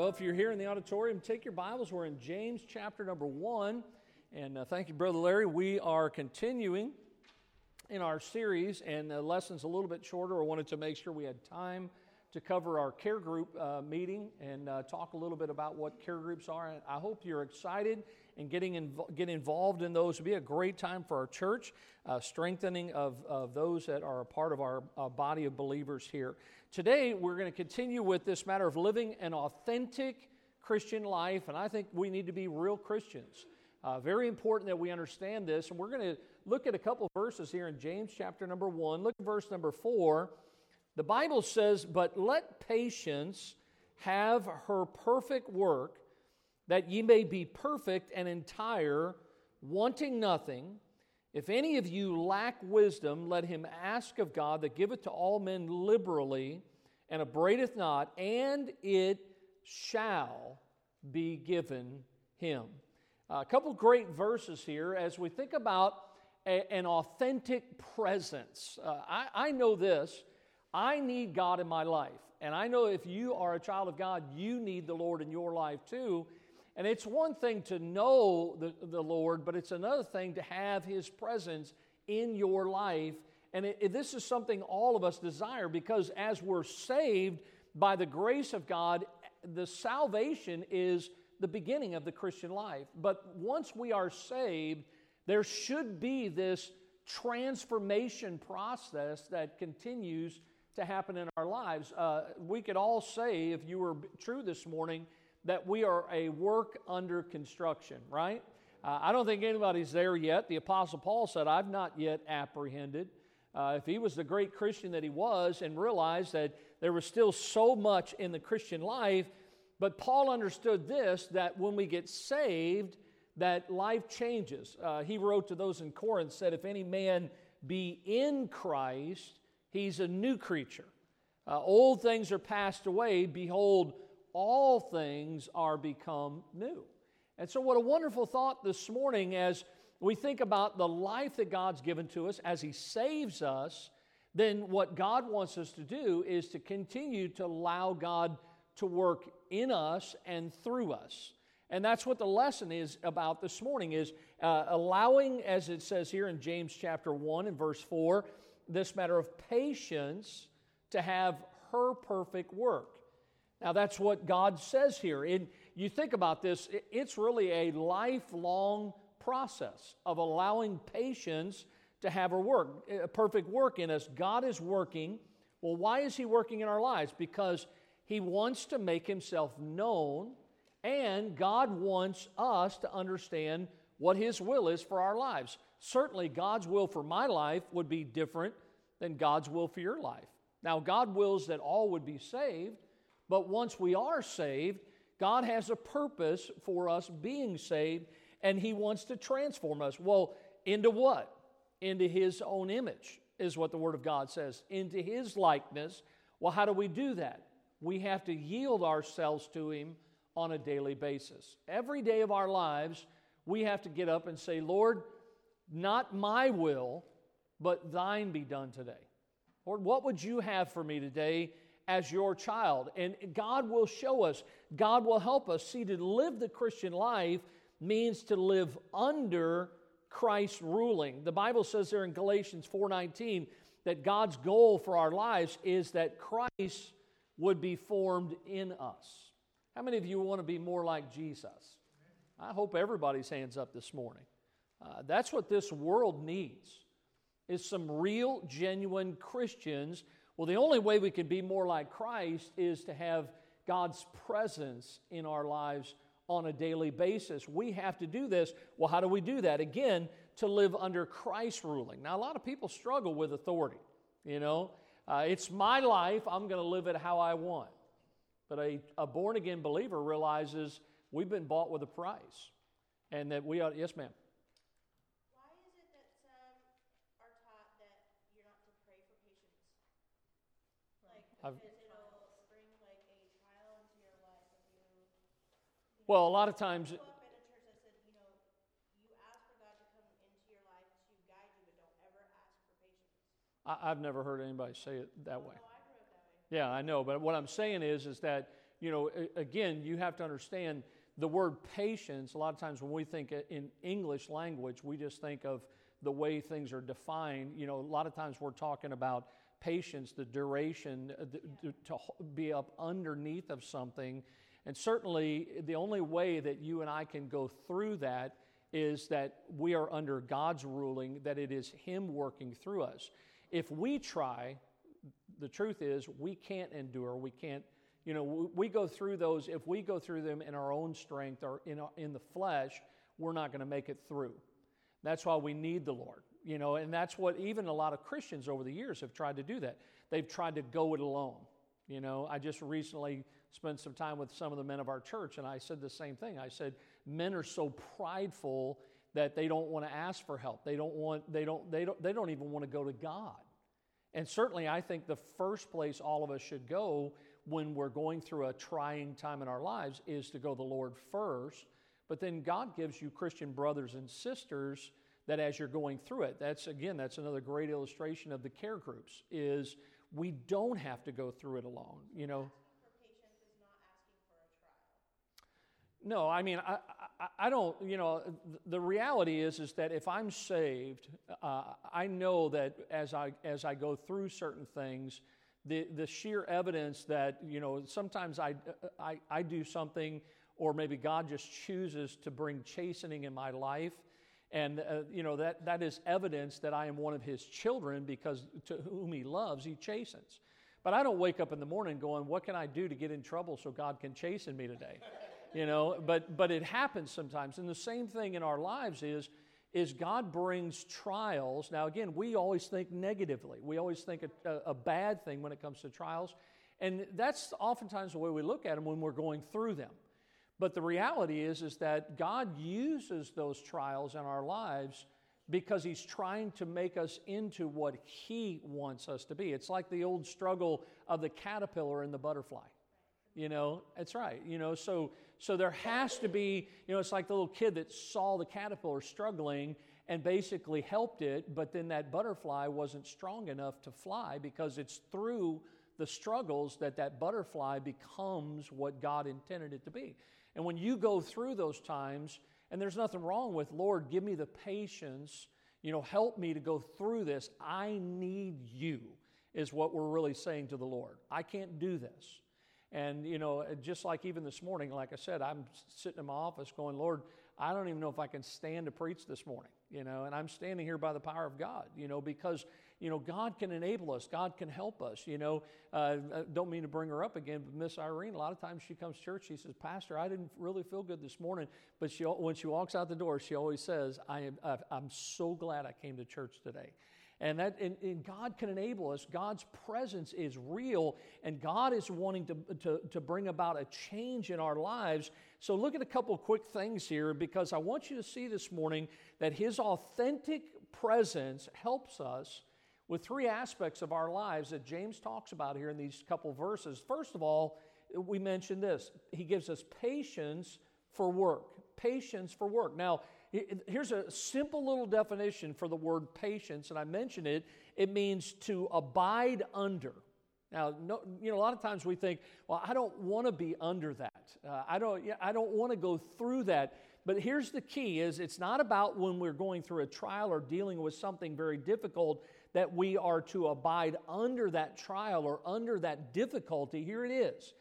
Well, if you're here in the auditorium, take your Bibles. We're in James chapter number one. And uh, thank you, Brother Larry. We are continuing in our series, and the lesson's a little bit shorter. I wanted to make sure we had time to cover our care group uh, meeting and uh, talk a little bit about what care groups are. And I hope you're excited and getting invo- get involved in those. It'll be a great time for our church, uh, strengthening of, of those that are a part of our uh, body of believers here. Today, we're going to continue with this matter of living an authentic Christian life, and I think we need to be real Christians. Uh, very important that we understand this, and we're going to look at a couple verses here in James chapter number one. Look at verse number four. The Bible says, But let patience have her perfect work, that ye may be perfect and entire, wanting nothing. If any of you lack wisdom, let him ask of God that giveth to all men liberally and upbraideth not, and it shall be given him. a couple great verses here as we think about a, an authentic presence. Uh, I, I know this I need God in my life. And I know if you are a child of God, you need the Lord in your life too. And it's one thing to know the, the Lord, but it's another thing to have His presence in your life. And it, it, this is something all of us desire because as we're saved by the grace of God, the salvation is the beginning of the Christian life. But once we are saved, there should be this transformation process that continues to happen in our lives. Uh, we could all say, if you were true this morning, that we are a work under construction, right? Uh, I don't think anybody's there yet. The Apostle Paul said, I've not yet apprehended. Uh, if he was the great Christian that he was and realized that there was still so much in the Christian life, but Paul understood this that when we get saved, that life changes. Uh, he wrote to those in Corinth, said, If any man be in Christ, he's a new creature. Uh, old things are passed away. Behold, all things are become new. And so, what a wonderful thought this morning as we think about the life that God's given to us as He saves us. Then, what God wants us to do is to continue to allow God to work in us and through us. And that's what the lesson is about this morning is uh, allowing, as it says here in James chapter 1 and verse 4, this matter of patience to have her perfect work. Now, that's what God says here. And you think about this, it's really a lifelong process of allowing patience to have her work, a perfect work in us. God is working. Well, why is He working in our lives? Because He wants to make Himself known, and God wants us to understand what His will is for our lives. Certainly, God's will for my life would be different than God's will for your life. Now, God wills that all would be saved. But once we are saved, God has a purpose for us being saved, and He wants to transform us. Well, into what? Into His own image, is what the Word of God says. Into His likeness. Well, how do we do that? We have to yield ourselves to Him on a daily basis. Every day of our lives, we have to get up and say, Lord, not my will, but thine be done today. Lord, what would you have for me today? As your child. And God will show us, God will help us. See, to live the Christian life means to live under Christ's ruling. The Bible says there in Galatians 4:19 that God's goal for our lives is that Christ would be formed in us. How many of you want to be more like Jesus? I hope everybody's hands up this morning. Uh, that's what this world needs is some real genuine Christians well, the only way we can be more like Christ is to have God's presence in our lives on a daily basis. We have to do this. Well, how do we do that? Again, to live under Christ's ruling. Now, a lot of people struggle with authority. You know, uh, it's my life, I'm going to live it how I want. But a, a born again believer realizes we've been bought with a price and that we are, yes, ma'am. I've, well, a lot of times. I, have never heard anybody say it that way. Oh, yeah, I know. But what I'm saying is, is that you know, again, you have to understand the word patience. A lot of times when we think in English language, we just think of the way things are defined. You know, a lot of times we're talking about patience, the duration uh, to be up underneath of something. And certainly, the only way that you and I can go through that is that we are under God's ruling, that it is Him working through us. If we try, the truth is we can't endure, we can't, you know, we go through those, if we go through them in our own strength or in, in the flesh, we're not going to make it through. That's why we need the Lord, you know, and that's what even a lot of Christians over the years have tried to do that. They've tried to go it alone. You know, I just recently spent some time with some of the men of our church, and I said the same thing. I said, men are so prideful that they don't want to ask for help. They don't want, they don't, they don't, they don't even want to go to God. And certainly, I think the first place all of us should go when we're going through a trying time in our lives is to go to the Lord first. But then God gives you Christian brothers and sisters that as you're going through it, that's again, that's another great illustration of the care groups, is we don't have to go through it alone. You know, No, I mean, I, I, I, don't, you know, the reality is, is that if I'm saved, uh, I know that as I, as I go through certain things, the, the sheer evidence that, you know, sometimes I, I, I do something or maybe God just chooses to bring chastening in my life. And, uh, you know, that, that is evidence that I am one of his children because to whom he loves, he chastens. But I don't wake up in the morning going, what can I do to get in trouble so God can chasten me today? you know but but it happens sometimes. And the same thing in our lives is is god brings trials. Now again we always think negatively. We always think a, a, bad thing when it comes to trials. And that's oftentimes the way we look at them when we're going through them but the reality is is that god uses those trials in our lives because he's trying to make us into what he wants us to be it's like the old struggle of the caterpillar and the butterfly you know that's right you know so so there has to be, you know, it's like the little kid that saw the caterpillar struggling and basically helped it, but then that butterfly wasn't strong enough to fly because it's through the struggles that that butterfly becomes what God intended it to be. And when you go through those times, and there's nothing wrong with, Lord, give me the patience, you know, help me to go through this. I need you, is what we're really saying to the Lord. I can't do this. And, you know, uh, just like even this morning, like I said, I'm sitting in my office going, Lord, I don't even know if I can stand to preach this morning, you know, and I'm standing here by the power of God, you know, because, you know, God can enable us, God can help us, you know. Uh, don't mean to bring her up again, but Miss Irene, a lot of times she comes to church, she says, Pastor, I didn't really feel good this morning, but she, when she walks out the door, she always says, I am, I'm so glad I came to church today. And, that, and, and, God can enable us. God's presence is real, and God is wanting to, to, to bring about a change in our lives. So, look at a couple quick things here because I want you to see this morning that His authentic presence helps us with three aspects of our lives that James talks about here in these couple verses. First of all, we mentioned this He gives us patience for work. Patience for work. Now, Here's a simple little definition for the word patience, and I mentioned it. It means to abide under. Now, no, you know, a lot of times we think, well, I don't want to be under that. Uh, I don't, I don't want to go through that. But here's the key: is it's not about when we're going through a trial or dealing with something very difficult that we are to abide under that trial or under that difficulty. Here it is.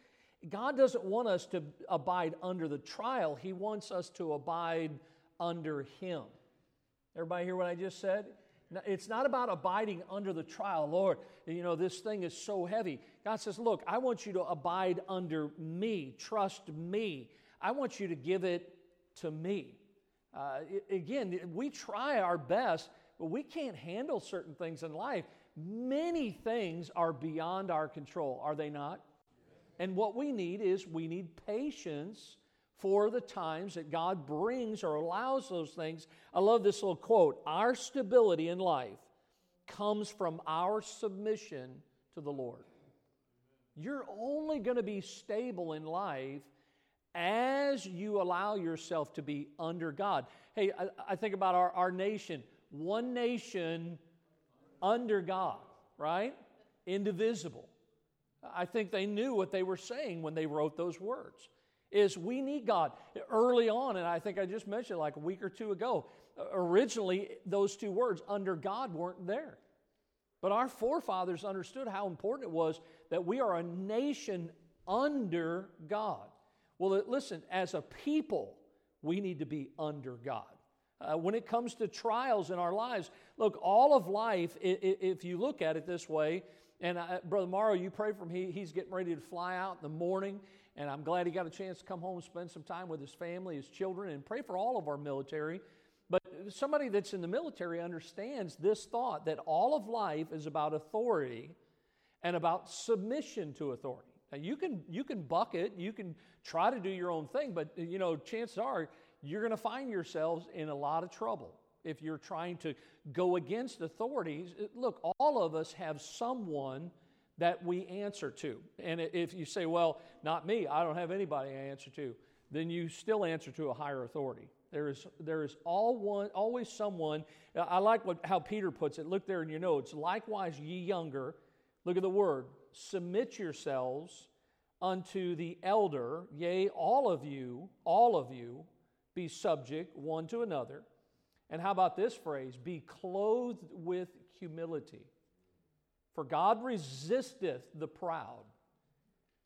God doesn't want us to abide under the trial. He wants us to abide under Him. Everybody hear what I just said? It's not about abiding under the trial. Lord, you know, this thing is so heavy. God says, Look, I want you to abide under me, trust me. I want you to give it to me. Uh, again, we try our best, but we can't handle certain things in life. Many things are beyond our control, are they not? And what we need is we need patience for the times that God brings or allows those things. I love this little quote Our stability in life comes from our submission to the Lord. You're only going to be stable in life as you allow yourself to be under God. Hey, I, I think about our, our nation one nation under God, right? Indivisible. I think they knew what they were saying when they wrote those words. Is we need God. Early on, and I think I just mentioned like a week or two ago, originally those two words, under God, weren't there. But our forefathers understood how important it was that we are a nation under God. Well, listen, as a people, we need to be under God. Uh, when it comes to trials in our lives, look, all of life, if you look at it this way, and I, Brother Morrow, you pray for him. He, he's getting ready to fly out in the morning, and I'm glad he got a chance to come home and spend some time with his family, his children, and pray for all of our military. But somebody that's in the military understands this thought that all of life is about authority and about submission to authority. Now you can you can buck it, you can try to do your own thing, but you know chances are you're going to find yourselves in a lot of trouble if you're trying to go against authorities. Look, all of us have someone that we answer to. And if you say, well, not me, I don't have anybody I answer to, then you still answer to a higher authority. There is, there is all one, always someone. I like what, how Peter puts it. Look there in your notes. Likewise, ye younger, look at the word, submit yourselves unto the elder, yea, all of you, all of you, be subject one to another and how about this phrase? Be clothed with humility. For God resisteth the proud,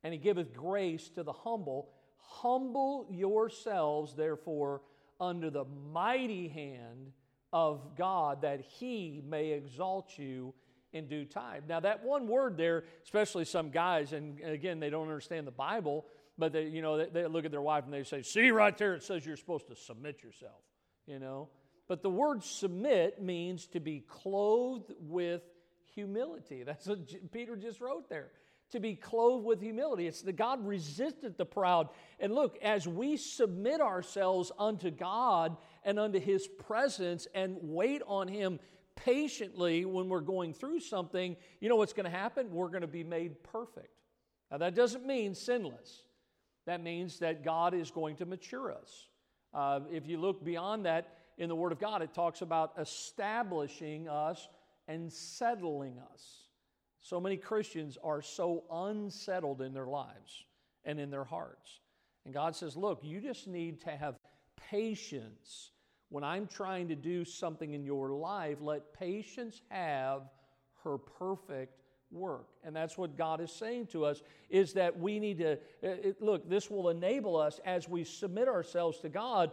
and he giveth grace to the humble. Humble yourselves, therefore, under the mighty hand of God, that he may exalt you in due time. Now, that one word there, especially some guys, and again, they don't understand the Bible, but they, you know, they, they look at their wife and they say, "See right there, it says you're supposed to submit yourself." You know, but the word submit means to be clothed with humility. That's what Peter just wrote there. To be clothed with humility. It's that God resisted the proud. And look, as we submit ourselves unto God and unto His presence and wait on Him patiently when we're going through something, you know what's going to happen? We're going to be made perfect. Now, that doesn't mean sinless, that means that God is going to mature us. Uh, if you look beyond that, in the Word of God, it talks about establishing us and settling us. So many Christians are so unsettled in their lives and in their hearts. And God says, Look, you just need to have patience. When I'm trying to do something in your life, let patience have her perfect work. And that's what God is saying to us is that we need to it, look, this will enable us as we submit ourselves to God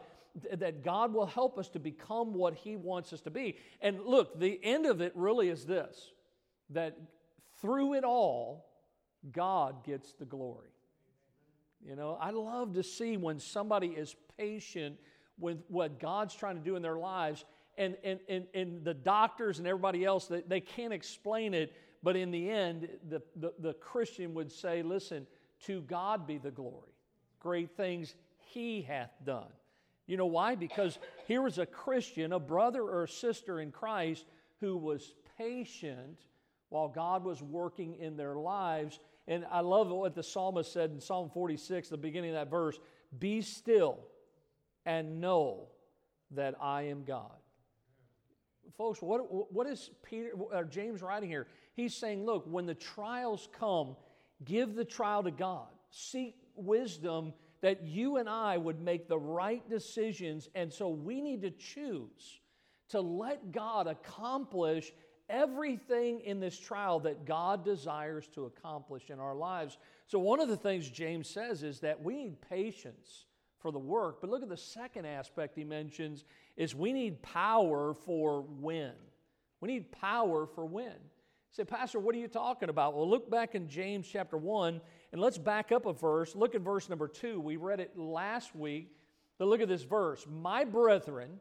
that God will help us to become what He wants us to be. And look, the end of it really is this that through it all, God gets the glory. You know, I love to see when somebody is patient with what God's trying to do in their lives, and, and, and, and the doctors and everybody else, they, they can't explain it, but in the end, the, the, the Christian would say, Listen, to God be the glory. Great things He hath done. You know why? Because here was a Christian, a brother or sister in Christ who was patient while God was working in their lives. And I love what the psalmist said in Psalm 46, the beginning of that verse Be still and know that I am God. Folks, what, what is Peter or James writing here? He's saying, look, when the trials come, give the trial to God. Seek wisdom that you and I would make the right decisions. And so we need to choose to let God accomplish everything in this trial that God desires to accomplish in our lives. So, one of the things James says is that we need patience for the work. But look at the second aspect he mentions is we need power for when. We need power for when. Say, Pastor, what are you talking about? Well, look back in James chapter 1 and let's back up a verse. Look at verse number two. We read it last week. But look at this verse. My brethren,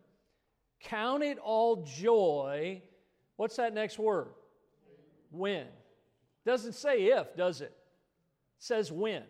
count it all joy. What's that next word? When. Doesn't say if, does it? It says when.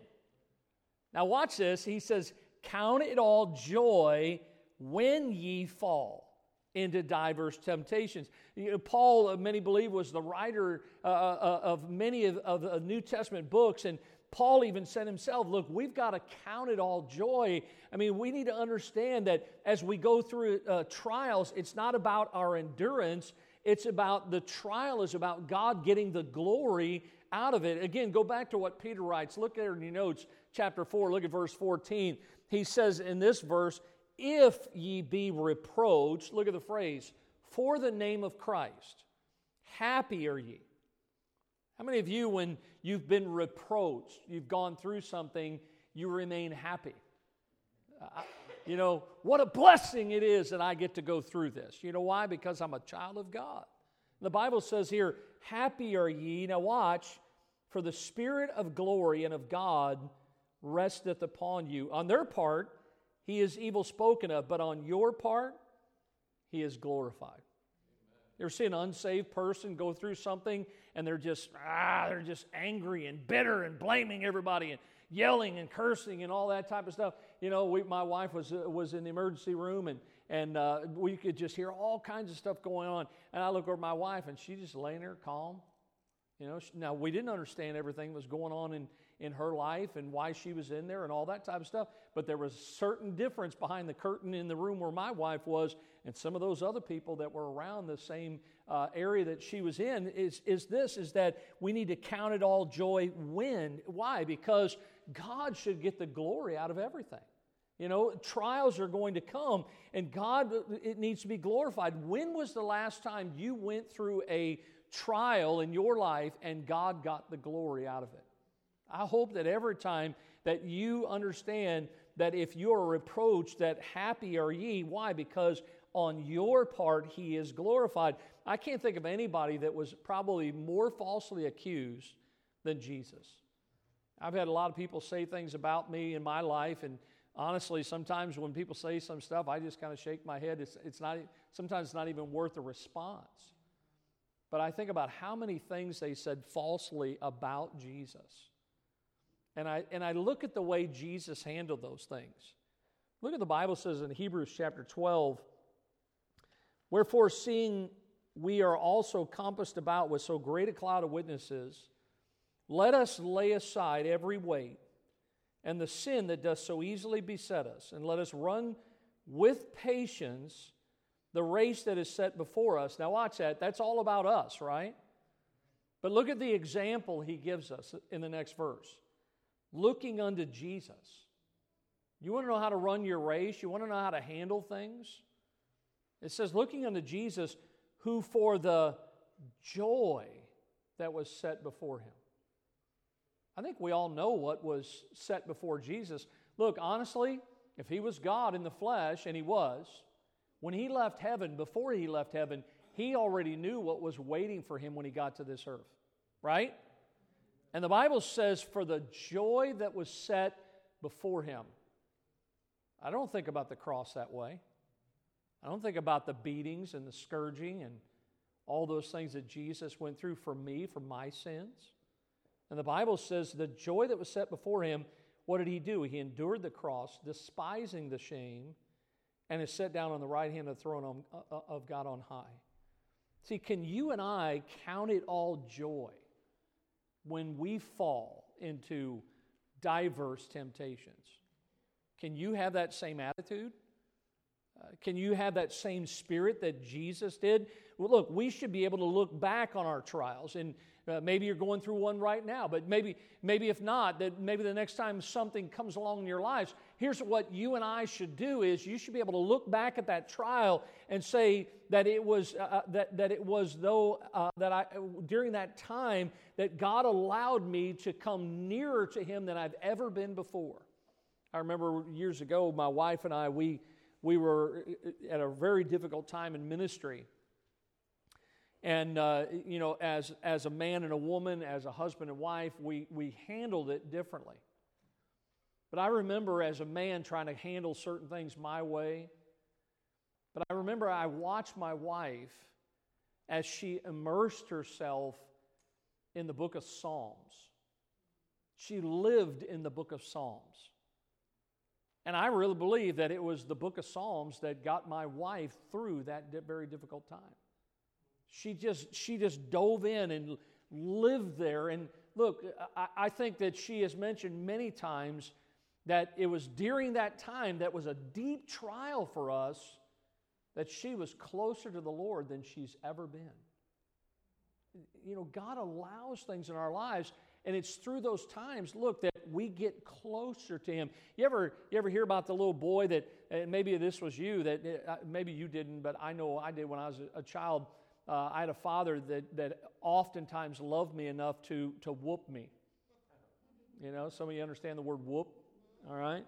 Now watch this. He says, Count it all joy when ye fall into diverse temptations. You know, Paul, uh, many believe, was the writer uh, uh, of many of, of the New Testament books, and Paul even said himself, Look, we've got to count it all joy. I mean, we need to understand that as we go through uh, trials, it's not about our endurance, it's about the trial is about God getting the glory out of it. Again, go back to what Peter writes. Look there in your notes, chapter 4, look at verse 14. He says in this verse, If ye be reproached, look at the phrase, for the name of Christ, happy are ye. How many of you, when you've been reproached, you've gone through something, you remain happy? You know, what a blessing it is that I get to go through this. You know why? Because I'm a child of God. The Bible says here, Happy are ye. Now, watch, for the Spirit of glory and of God resteth upon you. On their part, he is evil spoken of, but on your part, he is glorified. You ever see an unsaved person go through something and they're just, ah, they're just angry and bitter and blaming everybody and yelling and cursing and all that type of stuff. You know, we, my wife was, uh, was in the emergency room and, and uh, we could just hear all kinds of stuff going on. And I look over my wife and she's just laying there calm. You know, she, now we didn't understand everything that was going on in, in her life and why she was in there and all that type of stuff. But there was a certain difference behind the curtain in the room where my wife was and some of those other people that were around the same uh, area that she was in is, is this is that we need to count it all joy when why? Because god should get the glory out of everything. You know trials are going to come and god it needs to be glorified. When was the last time you went through a trial in your life and god got the glory out of it i hope that every time that you understand that if you're reproached that happy are ye why because on your part he is glorified. I can't think of anybody that was probably more falsely accused than Jesus. I've had a lot of people say things about me in my life, and honestly, sometimes when people say some stuff, I just kind of shake my head. It's, it's not, sometimes it's not even worth a response. But I think about how many things they said falsely about Jesus. And I, and I look at the way Jesus handled those things. Look at the Bible says in Hebrews chapter 12, Wherefore, seeing we are also compassed about with so great a cloud of witnesses, let us lay aside every weight and the sin that does so easily beset us, and let us run with patience the race that is set before us. Now, watch that. That's all about us, right? But look at the example he gives us in the next verse looking unto Jesus. You want to know how to run your race? You want to know how to handle things? It says, looking unto Jesus, who for the joy that was set before him. I think we all know what was set before Jesus. Look, honestly, if he was God in the flesh, and he was, when he left heaven, before he left heaven, he already knew what was waiting for him when he got to this earth, right? And the Bible says, for the joy that was set before him. I don't think about the cross that way. I don't think about the beatings and the scourging and all those things that Jesus went through for me, for my sins. And the Bible says the joy that was set before him, what did he do? He endured the cross, despising the shame, and is set down on the right hand of the throne uh, uh, of God on high. See, can you and I count it all joy when we fall into diverse temptations? Can you have that same attitude? Uh, can you have that same spirit that Jesus did? Well, look, we should be able to look back on our trials, and uh, maybe you're going through one right now, but maybe, maybe if not, that maybe the next time something comes along in your lives, here's what you and I should do: is you should be able to look back at that trial and say that it was uh, uh that that it was though uh, that I during that time that God allowed me to come nearer to Him than I've ever been before. I remember years ago, my wife and I we we were uh, at a very difficult time in ministry. And, uh, you know, as, as a man and a woman, as a husband and wife, we, we handled it differently. But I remember as a man trying to handle certain things my way. But I remember I watched my wife as she immersed herself in the book of Psalms. She lived in the book of Psalms. And I really believe that it was the book of Psalms that got my wife through that very difficult time. She just, she just dove in and lived there. And look, I, I think that she has mentioned many times that it was during that time that was a deep trial for us that she was closer to the Lord than she's ever been. You know, God allows things in our lives, and it's through those times, look, that we get closer to Him. You ever, you ever hear about the little boy that, and maybe this was you, that uh, maybe you didn't, but I know I did when I was a, a child. Uh, I had a father that, that oftentimes loved me enough to, to whoop me. You know, some of you understand the word whoop, all right?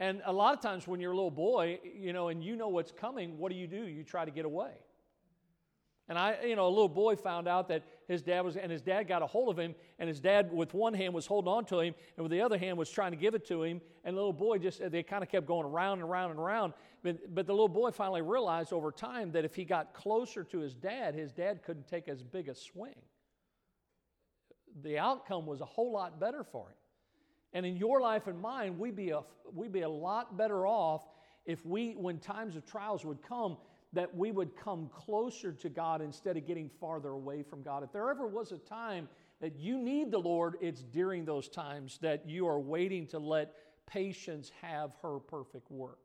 And a lot of times when you're a little boy, you know, and you know what's coming, what do you do? You try to get away. And I, you know, a little boy found out that his dad was, and his dad got a hold of him, and his dad, with one hand, was holding on to him, and with the other hand, was trying to give it to him. And the little boy just, they kind of kept going around and around and around. But, but the little boy finally realized over time that if he got closer to his dad, his dad couldn't take as big a swing. The outcome was a whole lot better for him. And in your life and mine, we'd be a, we'd be a lot better off if we, when times of trials would come, that we would come closer to God instead of getting farther away from God. If there ever was a time that you need the Lord, it's during those times that you are waiting to let patience have her perfect work.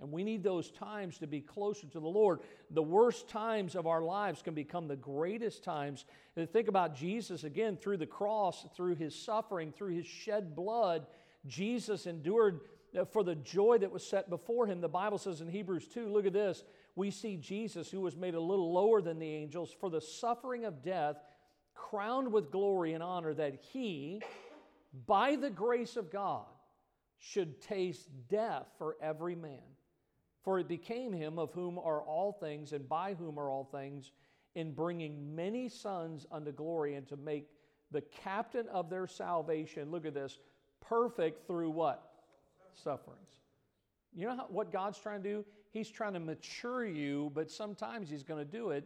And we need those times to be closer to the Lord. The worst times of our lives can become the greatest times. And think about Jesus again through the cross, through his suffering, through his shed blood. Jesus endured uh, for the joy that was set before him. The Bible says in Hebrews 2, look at this. We see Jesus, who was made a little lower than the angels, for the suffering of death, crowned with glory and honor, that he, by the grace of God, should taste death for every man for it became him of whom are all things, and by whom are all things, in bringing many sons unto glory, and to make the captain of their salvation, look at this, perfect through what? Sufferings. You know how, what God's trying to do? He's trying to mature you, but sometimes He's going to do it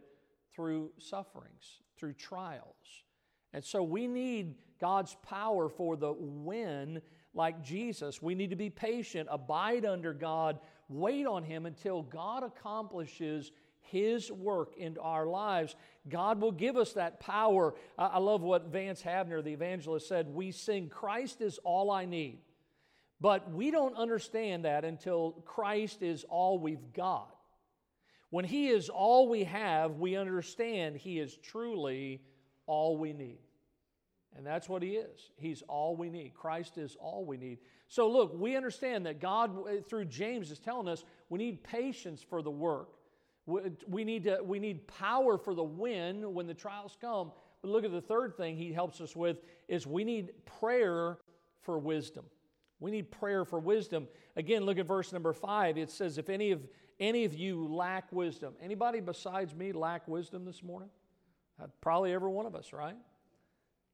through sufferings, through trials. And so we need God's power for the when, like Jesus. We need to be patient, abide under God, wait on Him until God accomplishes His work in our lives. God will give us that power. I love what Vance Havner, the evangelist, said. We sing, Christ is all I need. But we don't understand that until Christ is all we've got. When He is all we have, we understand He is truly all we need. And that's what He is. He's all we need. Christ is all we need. So, look, we understand that God, through James, is telling us we need patience for the work. We need, to, we need power for the win when the trials come. But look at the third thing he helps us with is we need prayer for wisdom. We need prayer for wisdom. Again, look at verse number five. It says, if any of any of you lack wisdom, anybody besides me lack wisdom this morning? Uh, probably every one of us, right?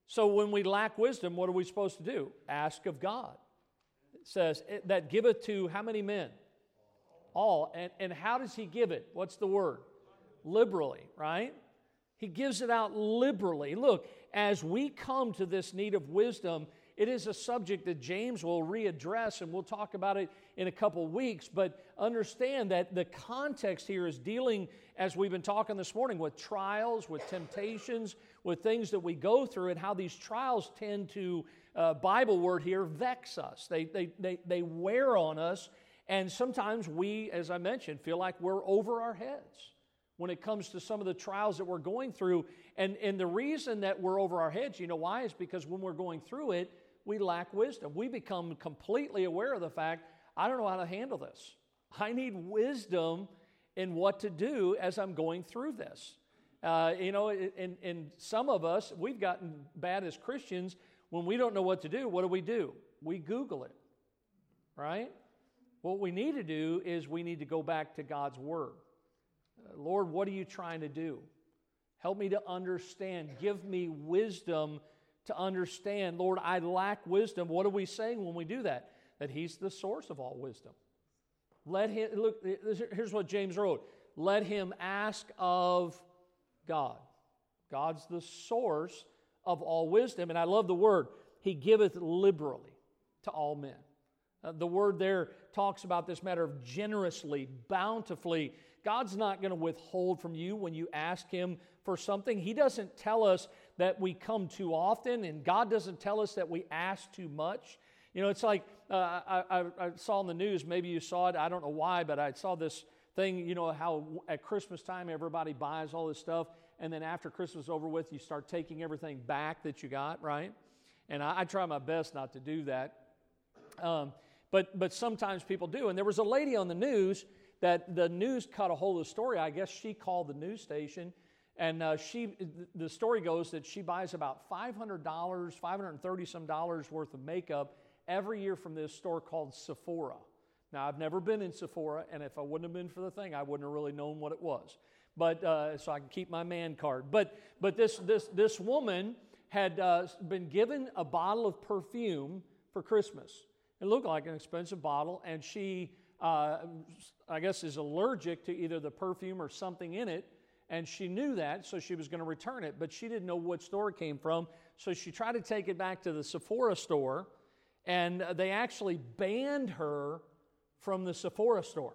So when we lack wisdom, what are we supposed to do? Ask of God It says, that giveth to how many men? All. And, and how does he give it? What's the word? Liberally, right? He gives it out liberally. Look, as we come to this need of wisdom, it is a subject that James will readdress, and we'll talk about it in a couple weeks. But understand that the context here is dealing, as we've been talking this morning, with trials, with temptations, with things that we go through, and how these trials tend to uh, Bible word here, vex us. They, they, they, they wear on us. And sometimes we, as I mentioned, feel like we're over our heads when it comes to some of the trials that we're going through. And, and the reason that we're over our heads, you know why? Is because when we're going through it, we lack wisdom. We become completely aware of the fact, I don't know how to handle this. I need wisdom in what to do as I'm going through this. Uh, you know, and, and some of us, we've gotten bad as Christians when we don't know what to do, what do we do? We Google it, right? What we need to do is we need to go back to God's Word. Uh, Lord, what are you trying to do? Help me to understand. Give me wisdom to understand. Lord, I lack wisdom. What are we saying when we do that? That He's the source of all wisdom. Let him, look, here's what James wrote let him ask of God. God's the source of all wisdom. And I love the word, He giveth liberally to all men. Uh, the word there talks about this matter of generously, bountifully. God's not going to withhold from you when you ask Him for something. He doesn't tell us that we come too often, and God doesn't tell us that we ask too much. You know, it's like uh, I, I, saw in the news, maybe you saw it, I don't know why, but I saw this thing, you know, how at Christmas time everybody buys all this stuff and then after Christmas is over with, you start taking everything back that you got, right? And I, I try my best not to do that. Um, but, but sometimes people do. And there was a lady on the news that the news caught a hold of the story. I guess she called the news station. And uh, she, the story goes that she buys about $500, 530 some dollars worth of makeup every year from this store called Sephora. Now, I've never been in Sephora, and if I wouldn't have been for the thing, I wouldn't have really known what it was. But uh, so I can keep my man card. But but this this this woman had uh, been given a bottle of perfume for Christmas. It looked like an expensive bottle, and she, uh, I guess, is allergic to either the perfume or something in it. And she knew that, so she was going to return it, but she didn't know what store it came from. So she tried to take it back to the Sephora store, and they actually banned her from the Sephora store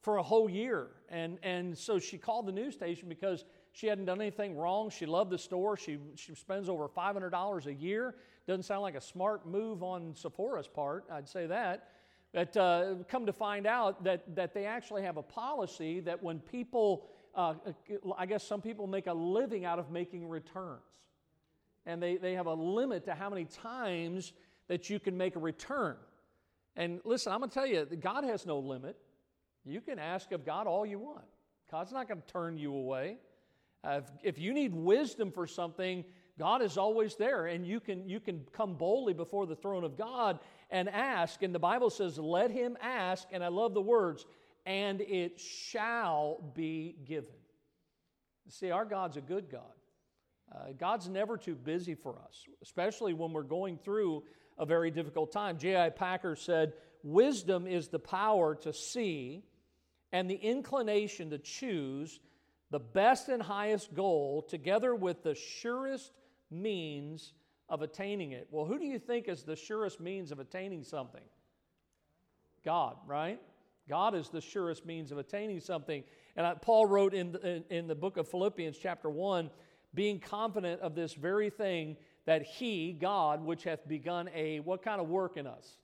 for a whole year. And, and so she called the news station because she hadn't done anything wrong. She loved the store. She, she spends over $500 a year. Doesn't sound like a smart move on Sephora's part, I'd say that. But uh, come to find out that, that they actually have a policy that when people, uh, I guess some people make a living out of making returns. And they, they have a limit to how many times that you can make a return. And listen, I'm going to tell you, God has no limit. You can ask of God all you want. God's not going to turn you away. Uh, if, if you need wisdom for something, God is always there, and you can, you can come boldly before the throne of God and ask. And the Bible says, Let him ask, and I love the words, and it shall be given. See, our God's a good God. Uh, God's never too busy for us, especially when we're going through a very difficult time. J.I. Packer said, Wisdom is the power to see and the inclination to choose the best and highest goal together with the surest means of attaining it. Well, who do you think is the surest means of attaining something? God, right? God is the surest means of attaining something. And Paul wrote in the, in the book of Philippians, chapter 1, being confident of this very thing that he, God, which hath begun a what kind of work in us?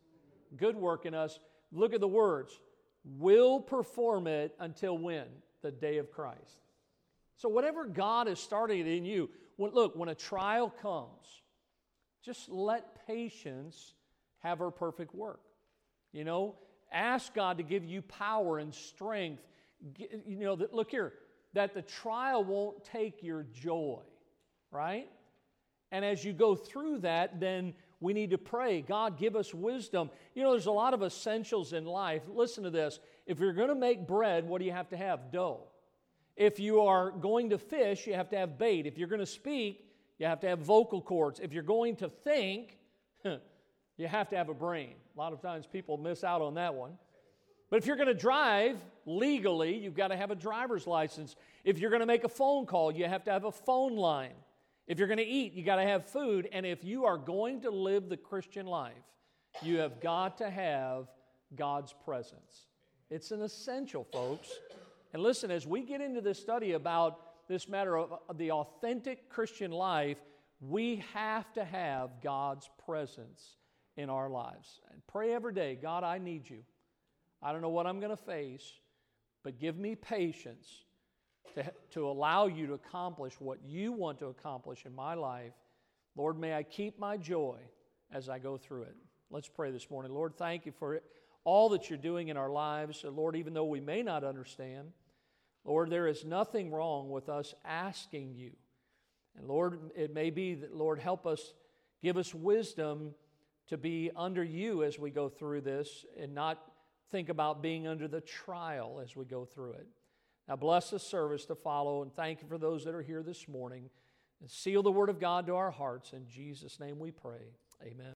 Good work in us. Look at the words. Will perform it until when? The day of Christ. So, whatever God is starting in you, when, look, when a trial comes, just let patience have her perfect work. You know, ask God to give you power and strength. You know, that, look here, that the trial won't take your joy, right? And as you go through that, then we need to pray, God, give us wisdom. You know, there's a lot of essentials in life. Listen to this. If you're going to make bread, what do you have to have? Dough. If you are going to fish, you have to have bait. If you're going to speak, you have to have vocal cords. If you're going to think, you have to have a brain. A lot of times people miss out on that one. But if you're going to drive legally, you've got to have a driver's license. If you're going to make a phone call, you have to have a phone line. If you're going to eat, you got to have food. And if you are going to live the Christian life, you have got to have God's presence. It's an essential, folks. And listen, as we get into this study about this matter of uh, the authentic Christian life, we have to have God's presence in our lives. And pray every day God, I need you. I don't know what I'm going to face, but give me patience to, to allow you to accomplish what you want to accomplish in my life. Lord, may I keep my joy as I go through it. Let's pray this morning. Lord, thank you for all that you're doing in our lives. Lord, even though we may not understand, Lord, there is nothing wrong with us asking you. And Lord, it may be that, Lord, help us, give us wisdom to be under you as we go through this and not think about being under the trial as we go through it. Now, bless the service to follow, and thank you for those that are here this morning. And seal the word of God to our hearts. In Jesus' name we pray. Amen.